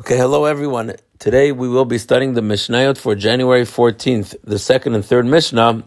Okay, hello everyone. Today we will be studying the Mishnayot for January 14th, the second and third Mishnah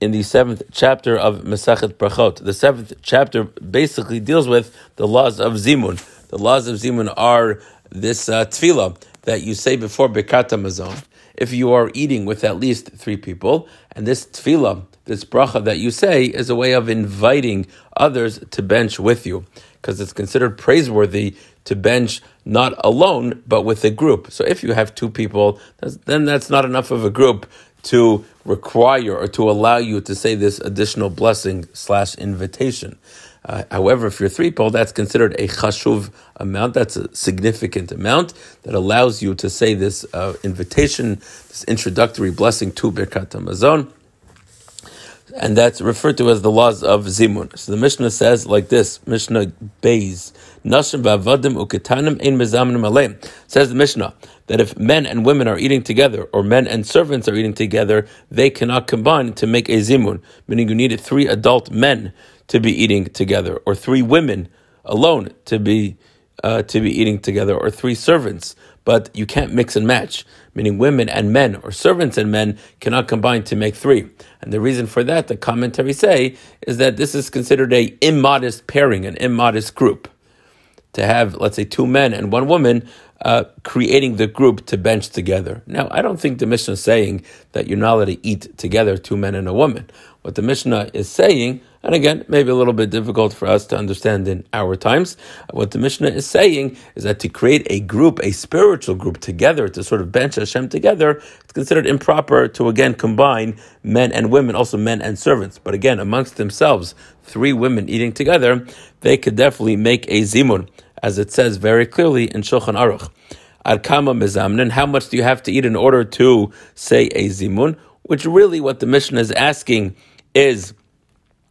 in the seventh chapter of Masachet Brachot. The seventh chapter basically deals with the laws of Zimun. The laws of Zimun are this uh, tefillah that you say before Birkat Hamazon. If you are eating with at least three people, and this tefillah, this bracha that you say, is a way of inviting others to bench with you because it's considered praiseworthy to bench not alone, but with a group. So if you have two people, then that's not enough of a group to require or to allow you to say this additional blessing slash invitation. Uh, however, if you're three people, that's considered a chashuv amount. That's a significant amount that allows you to say this uh, invitation, this introductory blessing to Birkat Hamazon and that's referred to as the laws of Zimun. So the Mishnah says like this, Mishnah Beis, Nashim v'avadim uketanim ein mezamnim aleim. Says the Mishnah that if men and women are eating together, or men and servants are eating together, they cannot combine to make a Zimun, meaning you need three adult men to be eating together, or three women alone to be uh, to be eating together, or three servants but you can't mix and match, meaning women and men or servants and men cannot combine to make three. And the reason for that, the commentaries say, is that this is considered a immodest pairing, an immodest group. To have, let's say, two men and one woman uh, creating the group to bench together. Now, I don't think the Mishnah is saying that you're not allowed to eat together, two men and a woman. What the Mishnah is saying, and again, maybe a little bit difficult for us to understand in our times, what the Mishnah is saying is that to create a group, a spiritual group together, to sort of bench Hashem together, it's considered improper to again combine men and women, also men and servants. But again, amongst themselves, three women eating together, they could definitely make a zimun, as it says very clearly in Shulchan Aruch. Arkama mezamnin, how much do you have to eat in order to say a zimun? Which really what the Mishnah is asking is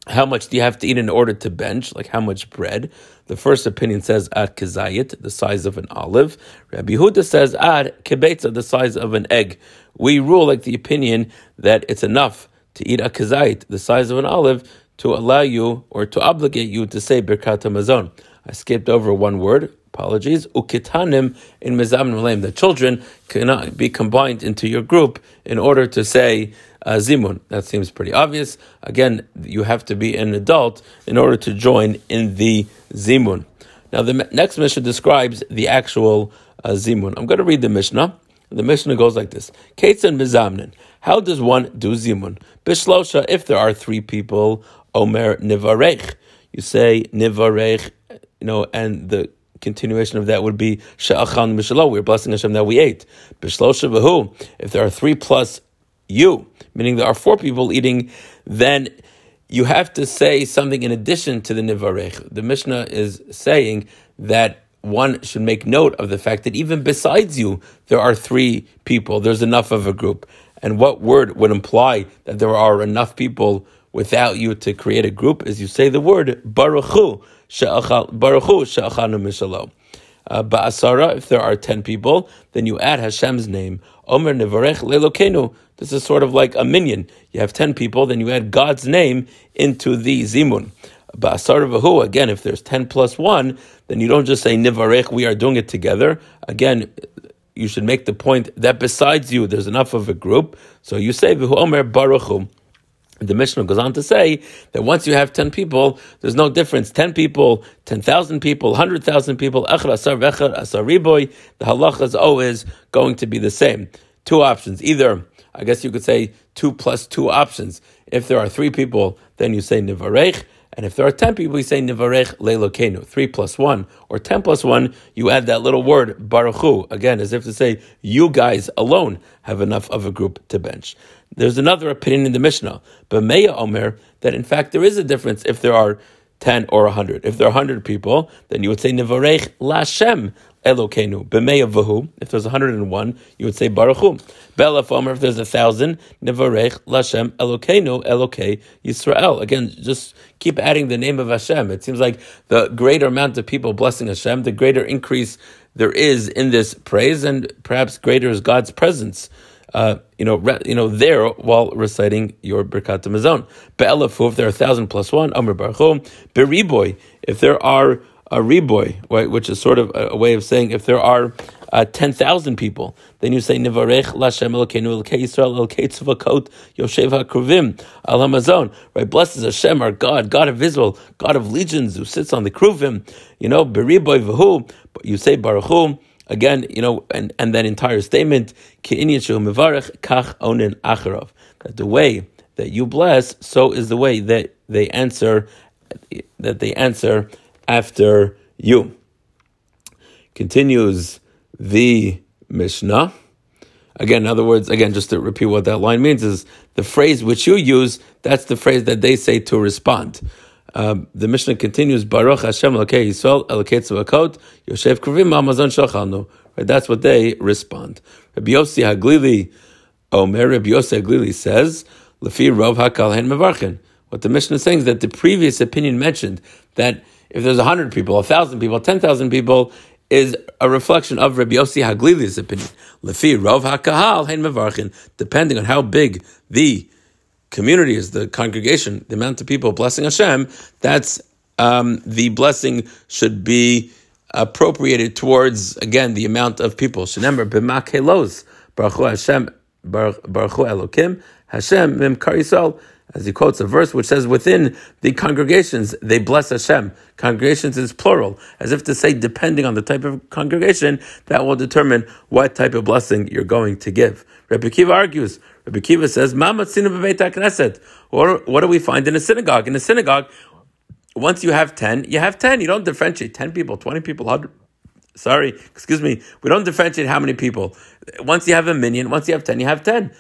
how much do you have to eat in order to bench? Like how much bread? The first opinion says ad kizayit, the size of an olive. Rabbi Yehuda says ad kibetza, the size of an egg. We rule like the opinion that it's enough to eat a kizayit, the size of an olive, to allow you or to obligate you to say birkat hamazon. I skipped over one word. Apologies. Ukitanim in mezam The children cannot be combined into your group in order to say uh, zimun. That seems pretty obvious. Again, you have to be an adult in order to join in the zimun. Now, the next Mishnah describes the actual uh, zimun. I'm going to read the Mishnah. The Mishnah goes like this: Ketzan mizamnin. How does one do zimun? Bishlosha. If there are three people, Omer nivarech. You say nivarech. You know, and the continuation of that would be sha'achan mishalo. We're blessing Hashem that we ate. Bishlosha v'hu. If there are three plus you, meaning there are four people eating, then you have to say something in addition to the nivarech. The Mishnah is saying that one should make note of the fact that even besides you, there are three people. There's enough of a group. And what word would imply that there are enough people without you to create a group is you say the word baruchu baruchu she'achanu mishalo. Uh, ba'asara, if there are ten people, then you add Hashem's name. Omer nevarech lelokenu. This is sort of like a minyan. You have 10 people, then you add God's name into the zimun. Ba'asar again, if there's 10 plus 1, then you don't just say nivarech, we are doing it together. Again, you should make the point that besides you, there's enough of a group. So you say, V'hu omer baruchu. The Mishnah goes on to say that once you have 10 people, there's no difference. 10 people, 10,000 people, 100,000 people, Echad Asar Vechad Asar Riboy, the halacha is always going to be the same. Two options. Either I guess you could say two plus two options. If there are three people, then you say nivarech. And if there are 10 people, you say nivarech leilokenu, three plus one, or 10 plus one, you add that little word, baruchu, again, as if to say, you guys alone have enough of a group to bench. There's another opinion in the Mishnah, but Meya Omer, that in fact there is a difference if there are 10 or 100. If there are 100 people, then you would say nivarech lashem Elokenu. B'meya v'hu. If there's 101, you would say Baruchu. Omer, if there's a thousand, Nevarech Lashem Elokenu Elokei Yisrael. Again, just keep adding the name of Hashem. It seems like the greater amount of people blessing Hashem, the greater increase there is in this praise, and perhaps greater is God's presence. Uh, you know, re, you know, there while reciting your Birkat Hamazon. Be'elafu, if there are a thousand plus one, Amr Baruch Beriboy, if there are a riboy, right, which is sort of a, way of saying if there are uh, 10,000 people. Then you say, Nivarech Lashem Elokeinu Elokei Yisrael HaKruvim Al Hamazon. Right? Blessed is Hashem, our God, God of Israel, God of legions, who sits on the Kruvim. You know, Beriboy Vahu. You say Baruch. Again, you know, and, and that entire statement, kach onen acharav. that the way that you bless, so is the way that they answer, that they answer after you. Continues the Mishnah. Again, in other words, again, just to repeat what that line means is the phrase which you use, that's the phrase that they say to respond. Um, the Mishnah continues, Baruch Hashem Elokei Yisrael Elokei Tzvakot Yoshev Kruvim Amazon Shalchalnu. Right, that's what they respond. Rabbi Yossi Haglili Omer Rabbi Yossi Haglili says, Lefi Rov Hakal Hen Mevarchin. What the Mishnah is saying is that the previous opinion mentioned that if there's hundred people, a thousand people, ten thousand people, is a reflection of Rabbi Yossi Haglili's opinion. Lefi Rov Hakahal Hen Mevarchin, depending on how big the community is, the congregation, the amount of people blessing Hashem, that's um, the blessing should be appropriated towards again the amount of people. Shenember b'makelos baruch Hashem baruch Elokim Hashem mim karisol. As he quotes a verse which says, within the congregations, they bless Hashem. Congregations is plural, as if to say, depending on the type of congregation, that will determine what type of blessing you're going to give. Rabbi Akiva argues, Rabbi Akiva says, what, what do we find in a synagogue? In a synagogue, once you have 10, you have 10. You don't differentiate 10 people, 20 people, 100. Sorry, excuse me. We don't differentiate how many people. Once you have a minyan, once you have 10, you have 10.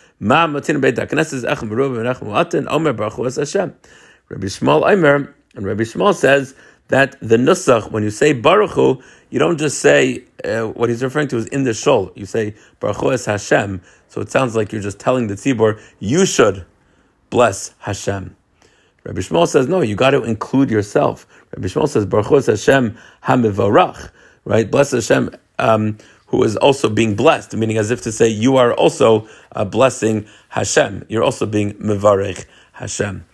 Rabbi Yishmael Omer, and Rabbi Yishmael says that the nusach, when you say Baruch you don't just say uh, what he's referring to is in the shul. You say Baruch es Hashem. So it sounds like you're just telling the tzibor, you should bless Hashem. Rabbi Yishmael says, no, you got to include yourself. Rabbi Yishmael says, Baruch es Hashem hamivarach, right? Bless Hashem, um, who is also being blessed, meaning as if to say, you are also uh, blessing Hashem. You're also being mivarech Hashem.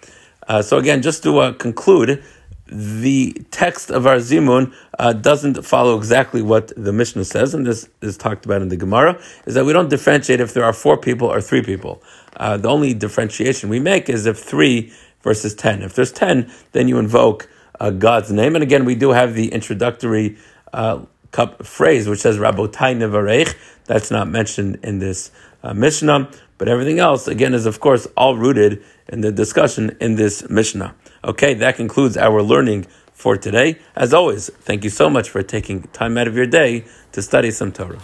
Uh, so again, just to uh, conclude, the text of our Zimun uh, doesn't follow exactly what the Mishnah says, and this is talked about in the Gemara, is that we don't differentiate if there are four people or three people. Uh, the only differentiation we make is if three versus ten. If there's ten, then you invoke uh, God's name. And again, we do have the introductory uh, phrase which says Rabotai Nevarech. That's not mentioned in this uh, Mishnah, but everything else, again, is of course all rooted in the discussion in this Mishnah. Okay, that concludes our learning for today. As always, thank you so much for taking time out of your day to study some Torah.